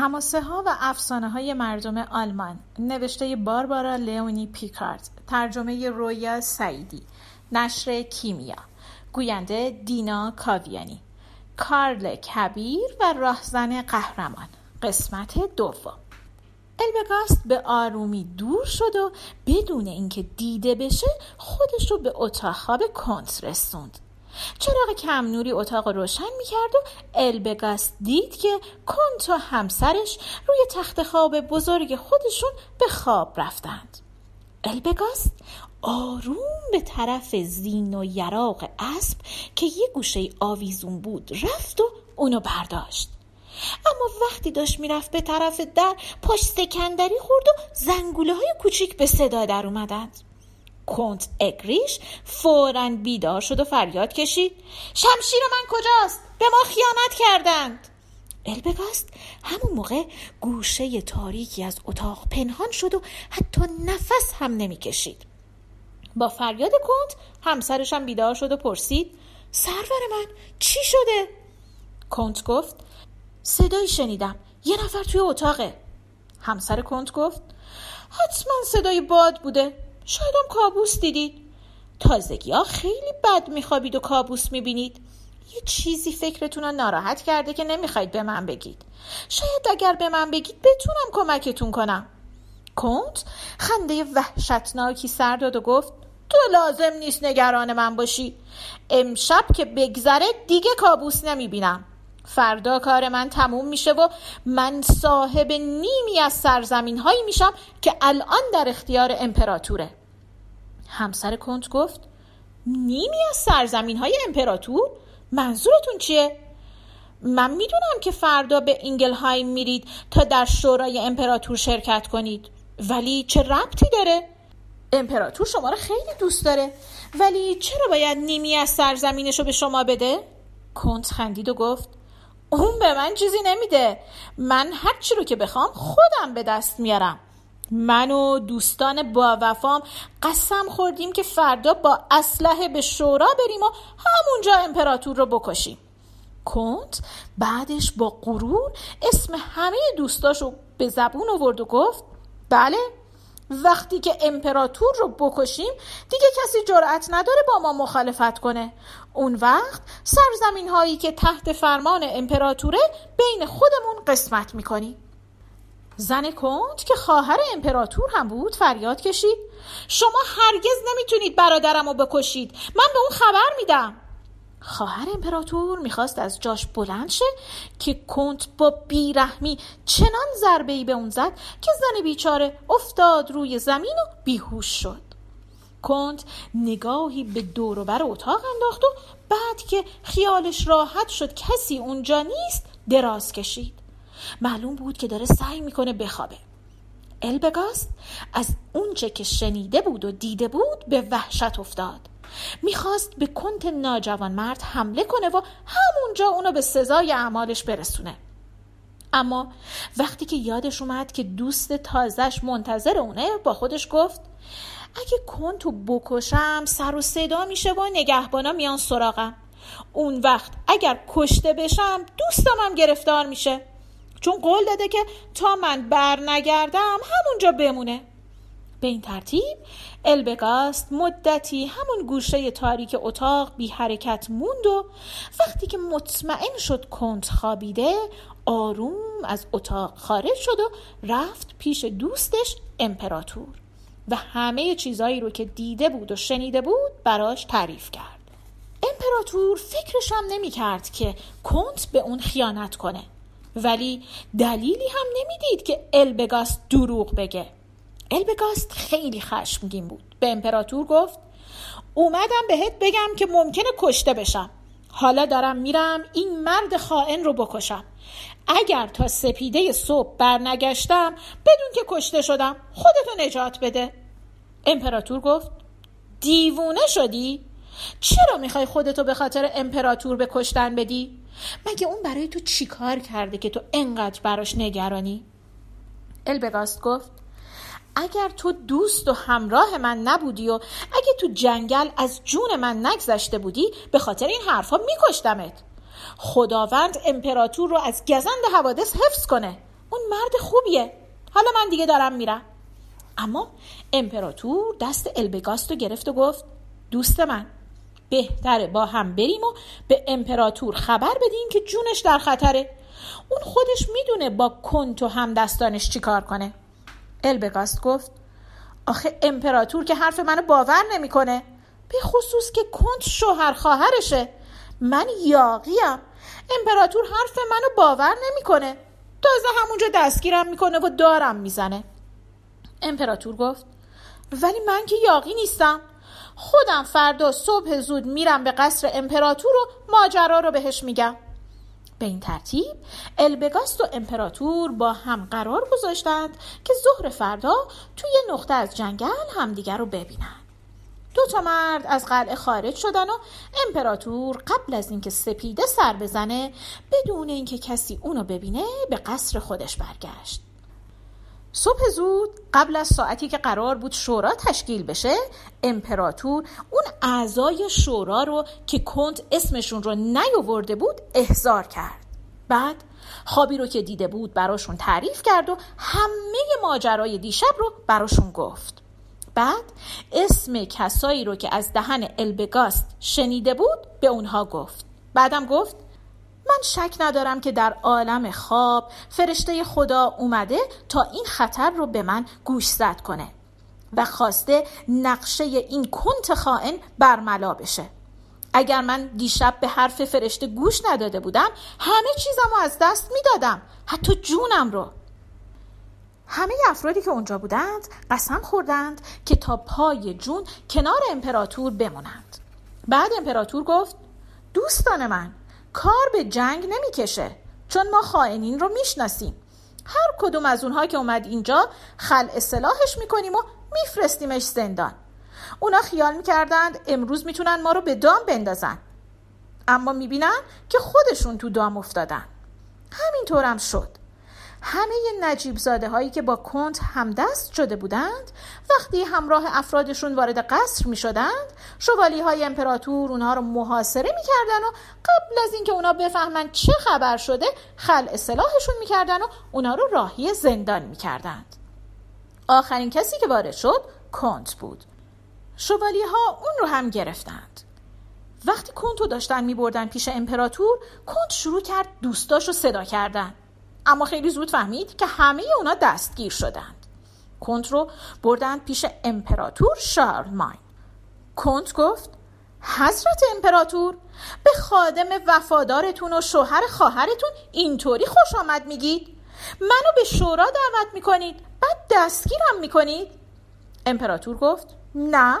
هماسه ها و افسانه های مردم آلمان نوشته باربارا لیونی پیکارد ترجمه رویا سعیدی نشر کیمیا گوینده دینا کاویانی کارل کبیر و راهزن قهرمان قسمت دوم. البگاست به آرومی دور شد و بدون اینکه دیده بشه خودش رو به اتاق خواب کنت رسوند. چراغ کم نوری اتاق روشن می‌کرد و البگاست دید که کنت و همسرش روی تخت خواب بزرگ خودشون به خواب رفتند. البگاست آروم به طرف زین و یراق اسب که یه گوشه آویزون بود رفت و اونو برداشت. اما وقتی داشت می‌رفت به طرف در پاش سکندری خورد و زنگوله های کوچیک به صدا در اومدند. کنت اگریش فورا بیدار شد و فریاد کشید. شمشیر من کجاست؟ به ما خیانت کردند. البگاست همون موقع گوشه تاریکی از اتاق پنهان شد و حتی نفس هم نمی‌کشید با فریاد کنت همسرشم بیدار شد و پرسید سرور من چی شده؟ کنت گفت صدایی شنیدم یه نفر توی اتاقه. همسر کنت گفت حتما صدای باد بوده. شاید هم کابوس دیدید. تازگی ها خیلی بد میخوابید و کابوس می‌بینید. یه چیزی فکرتون رو ناراحت کرده که نمی‌خواید به من بگید. شاید اگر به من بگید بتونم کمکتون کنم. کنت خنده وحشتناکی سر داد و گفت تو لازم نیست نگران من باشی. امشب که بگذره دیگه کابوس نمی‌بینم. فردا کار من تموم میشه و من صاحب نیمی از سرزمین هایی میشم که الان در اختیار امپراتوره. همسر کنت گفت نیمی از سرزمین های امپراتور منظورتون چیه؟ من می‌دونم که فردا به اینگلهایم میرید تا در شورای امپراتور شرکت کنید ولی چه ربطی داره؟ امپراتور شما رو خیلی دوست داره ولی چرا باید نیمی از سرزمینش رو به شما بده؟ کنت خندید و گفت اون به من چیزی نمیده من هر چی رو که بخوام خودم به دست میارم من و دوستان با وفام قسم خوردیم که فردا با اسلحه به شورا بریم و همونجا امپراتور رو بکشیم. کنت بعدش با غرور اسم همه دوستاشو به زبون آورد و گفت بله وقتی که امپراتور رو بکشیم دیگه کسی جرأت نداره با ما مخالفت کنه. اون وقت سرزمین هایی که تحت فرمان امپراتوره بین خودمون قسمت می‌کنیم. زن کنت که خواهر امپراتور هم بود فریاد کشید. شما هرگز نمی‌تونید برادرم رو بکشید. من به اون خبر میدم. خواهر امپراتور می‌خواست از جاش بلند شه که کنت با بیرحمی چنان ضربه ای به اون زد که زن بیچاره افتاد روی زمین و بیهوش شد. کنت نگاهی به دور و بر اتاق انداخت و بعد که خیالش راحت شد کسی اونجا نیست دراز کشید. معلوم بود که داره سعی می‌کنه بخوابه. البگاست از اونچه که شنیده بود و دیده بود به وحشت افتاد. می‌خواست به کنت ناجوان مرد حمله کنه و همونجا اونو به سزای اعمالش برسونه. اما وقتی که یادش اومد که دوست تازش منتظر اونه با خودش گفت اگه کنتو بکشم سر و صدا میشه و نگهبانا میان سراغم. اون وقت اگر کشته بشم دوستم هم گرفتار میشه. چون قول داده که تا من بر نگردم همونجا بمونه. به این ترتیب البگاست مدتی همون گوشه تاریک اتاق بی حرکت موند و وقتی که مطمئن شد کنت خوابیده آروم از اتاق خارج شد و رفت پیش دوستش امپراتور و همه چیزایی رو که دیده بود و شنیده بود براش تعریف کرد. امپراتور فکرش هم نمی کرد که کنت به اون خیانت کنه. ولی دلیلی هم نمی‌دید که البگاست دروغ بگه. البگاست خیلی خشمگین بود. به امپراتور گفت اومدم بهت بگم که ممکنه کشته بشم. حالا دارم میرم این مرد خائن رو بکشم. اگر تا سپیده صبح برنگشتم بدون که کشته شدم خودتو نجات بده. امپراتور گفت دیوونه شدی؟ چرا می‌خوای خودتو به خاطر امپراتور به کشتن بدی؟ مگه اون برای تو چیکار کرده که تو انقدر براش نگرانی؟ البگاست گفت اگر تو دوست و همراه من نبودی و اگه تو جنگل از جون من نگذشته بودی به خاطر این حرفا میکشتمت. خداوند امپراتور رو از گزند حوادث حفظ کنه. اون مرد خوبیه. حالا من دیگه دارم میرم. اما امپراتور دست البگاست رو گرفت و گفت دوست من بهتره با هم بریم و به امپراتور خبر بدیم که جونش در خطره. اون خودش می‌دونه با کنت و همدستانش چیکار کنه. البگاست گفت آخه امپراتور که حرف منو باور نمی‌کنه. به خصوص که کنت شوهر خواهرشه. من یاقیم امپراتور حرف منو باور نمی‌کنه. تازه همونجا دستگیرم می‌کنه و دارم می‌زنه. امپراتور گفت ولی من که یاقی نیستم. خودم فردا صبح زود میرم به قصر امپراتور و ماجرا رو بهش میگم. به این ترتیب البگاست و امپراتور با هم قرار گذاشتند که ظهر فردا توی نقطه از جنگل همدیگر رو ببینن. دو تا مرد از قلعه خارج شدن و امپراتور قبل از اینکه سپیده سر بزنه بدون اینکه کسی اونو ببینه به قصر خودش برگشت. صبح زود قبل از ساعتی که قرار بود شورا تشکیل بشه امپراتور اون اعضای شورا رو که کنت اسمشون رو نیاورده بود احضار کرد. بعد خوابی رو که دیده بود براشون تعریف کرد و همه ماجرای دیشب رو براشون گفت. بعد اسم کسایی رو که از دهن البگاست شنیده بود به اونها گفت. بعدم گفت من شک ندارم که در عالم خواب فرشته خدا اومده تا این خطر رو به من گوشزد کنه و خواسته نقشه این کنت خائن برملا بشه. اگر من دیشب به حرف فرشته گوش نداده بودم همه چیزم رو از دست می‌دادم حتی جونم رو. همه افرادی که اونجا بودند قسم خوردند که تا پای جون کنار امپراتور بمونند. بعد امپراتور گفت دوستان من کار به جنگ نمی‌کشه چون ما خائنین رو می‌شناسیم. هر کدوم از اونها که اومد اینجا خل اصلاحش می‌کنیم و میفرستیمش زندان. اونا خیال می‌کردند امروز می‌تونن ما رو به دام بندازن. اما می‌بینن که خودشون تو دام افتادن. همینطورم شد. همه نجیب زاده هایی که با کنت همدست شده بودند وقتی همراه افرادشون وارد قصر می شدند های امپراتور اونها رو محاصره می کردن و قبل از اینکه اونا بفهمن چه خبر شده خل اصلاحشون می کردن و اونا رو راهی زندان می کردند. آخرین کسی که وارد شد کنت بود. شوالی ها اون رو هم گرفتند. وقتی کنت رو داشتن می بردن پیش امپراتور کنت شروع کرد دوستاش رو صدا کردن. اما خیلی زود فهمید که همه اونا دستگیر شدند. کنت رو بردند پیش امپراتور شارلماین کنت گفت حضرت امپراتور به خادم وفادارتون و شوهر خواهرتون اینطوری خوش آمد میگید؟ منو به شورا دعوت می‌کنید بعد دستگیرم می‌کنید؟ امپراتور گفت نه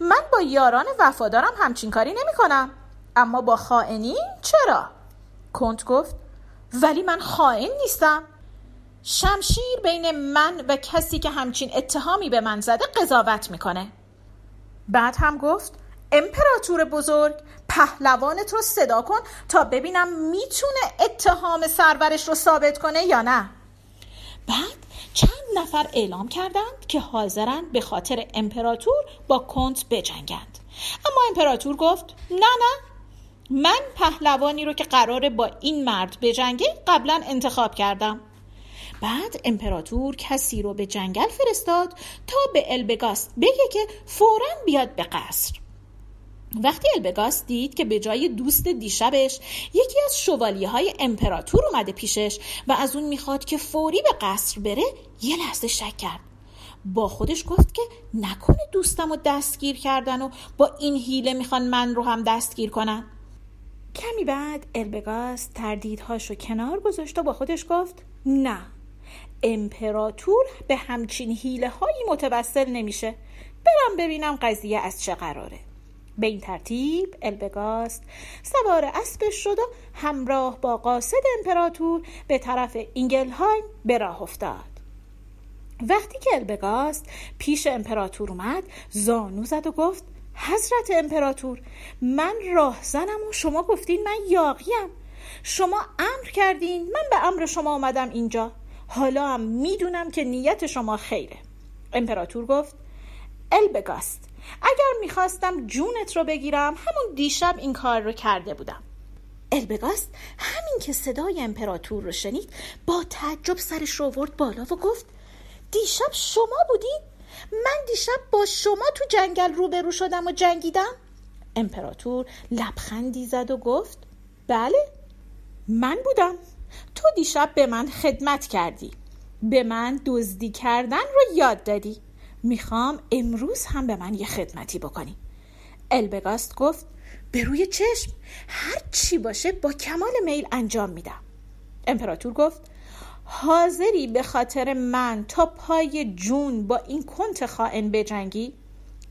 من با یاران وفادارم همچین کاری نمی‌کنم اما با خائنین چرا؟ کنت گفت ولی من خائن نیستم. شمشیر بین من و کسی که همچین اتهامی به من زده قضاوت می‌کنه. بعد هم گفت امپراتور بزرگ پهلوانت رو صدا کن تا ببینم می‌تونه اتهام سرورش رو ثابت کنه یا نه. بعد چند نفر اعلام کردند که حاضرند به خاطر امپراتور با کنت بجنگند. اما امپراتور گفت نه نه من پهلوانی رو که قراره با این مرد بجنگه قبلا انتخاب کردم. بعد امپراتور کسی رو به جنگل فرستاد تا به البگاست بگه که فورا بیاد به قصر. وقتی البگاست دید که به جای دوست دیشبش یکی از شوالیه های امپراتور اومده پیشش و از اون می‌خواد که فوری به قصر بره یه لحظه شک کرد. با خودش گفت که نکنه دوستم رو دستگیر کردن و با این هیله می‌خوان من رو هم دستگیر کنن. کمی بعد البگاس تردیدهاش رو کنار گذاشت و با خودش گفت نه امپراتور به همچین حیله هایی متوسل نمیشه. برم ببینم قضیه از چه قراره. به این ترتیب البگاست سوار اسبش شد و همراه با قاصد امپراتور به طرف اینگلهایم به راه افتاد. وقتی که البگاست پیش امپراتور اومد زانو زد و گفت حضرت امپراتور من راهزنم و شما گفتین من یاقیم شما امر کردین من به امر شما آمدم اینجا. حالا هم می‌دونم که نیت شما خیره. امپراتور گفت البگاست اگر می‌خواستم جونت رو بگیرم همون دیشب این کار رو کرده بودم. البگاست همین که صدای امپراتور رو شنید با تعجب سرش رو ورد بالا و گفت دیشب شما بودید من دیشب با شما تو جنگل روبرو شدم و جنگیدم. امپراتور لبخندی زد و گفت بله من بودم. تو دیشب به من خدمت کردی. به من دزدی کردن رو یاد دادی. می‌خوام امروز هم به من یه خدمتی بکنی. البگاست گفت به روی چشم هر چی باشه با کمال میل انجام میدم. امپراتور گفت حاضری به خاطر من تا پای جون با این کنت خائن بجنگی؟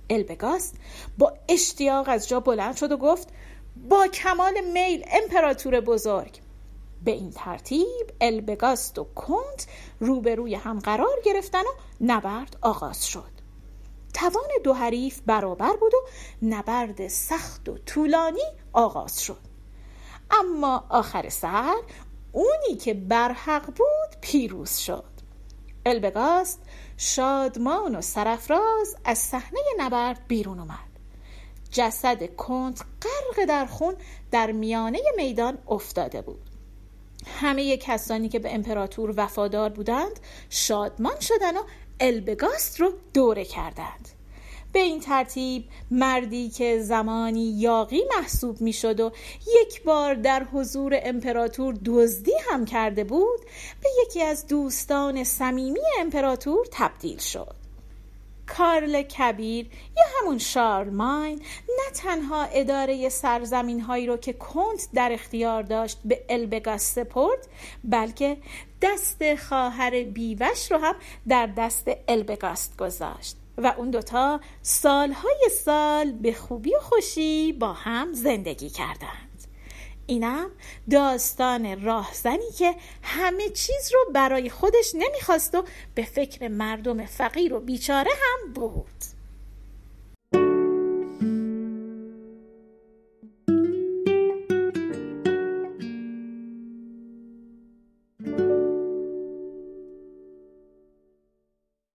البگاست با اشتیاق از جا بلند شد و گفت با کمال میل امپراتور بزرگ. به این ترتیب البگاست و کنت روبروی هم قرار گرفتن و نبرد آغاز شد. توان دو حریف برابر بود و نبرد سخت و طولانی آغاز شد. اما آخر سر اونی که برحق بود پیروز شد. البگاست شادمان و سرفراز از صحنه نبرد بیرون اومد. جسد کنت غرق در خون در میانه میدان افتاده بود. همه کسانی که به امپراتور وفادار بودند شادمان شدن و البگاست رو دوره کردند. به این ترتیب مردی که زمانی یاقی محسوب می‌شد و یک بار در حضور امپراتور دزدی هم کرده بود به یکی از دوستان صمیمی امپراتور تبدیل شد. کارل کبیر یا همون شارلماین نه تنها اداره سرزمین هایی رو که کنت در اختیار داشت به البگاست سپرد بلکه دست خواهر بیوش رو هم در دست البگاست گذاشت. و اون دوتا سالهای سال به خوبی و خوشی با هم زندگی کردند. اینم داستان راهزنی که همه چیز رو برای خودش نمی‌خواست و به فکر مردم فقیر و بیچاره هم بود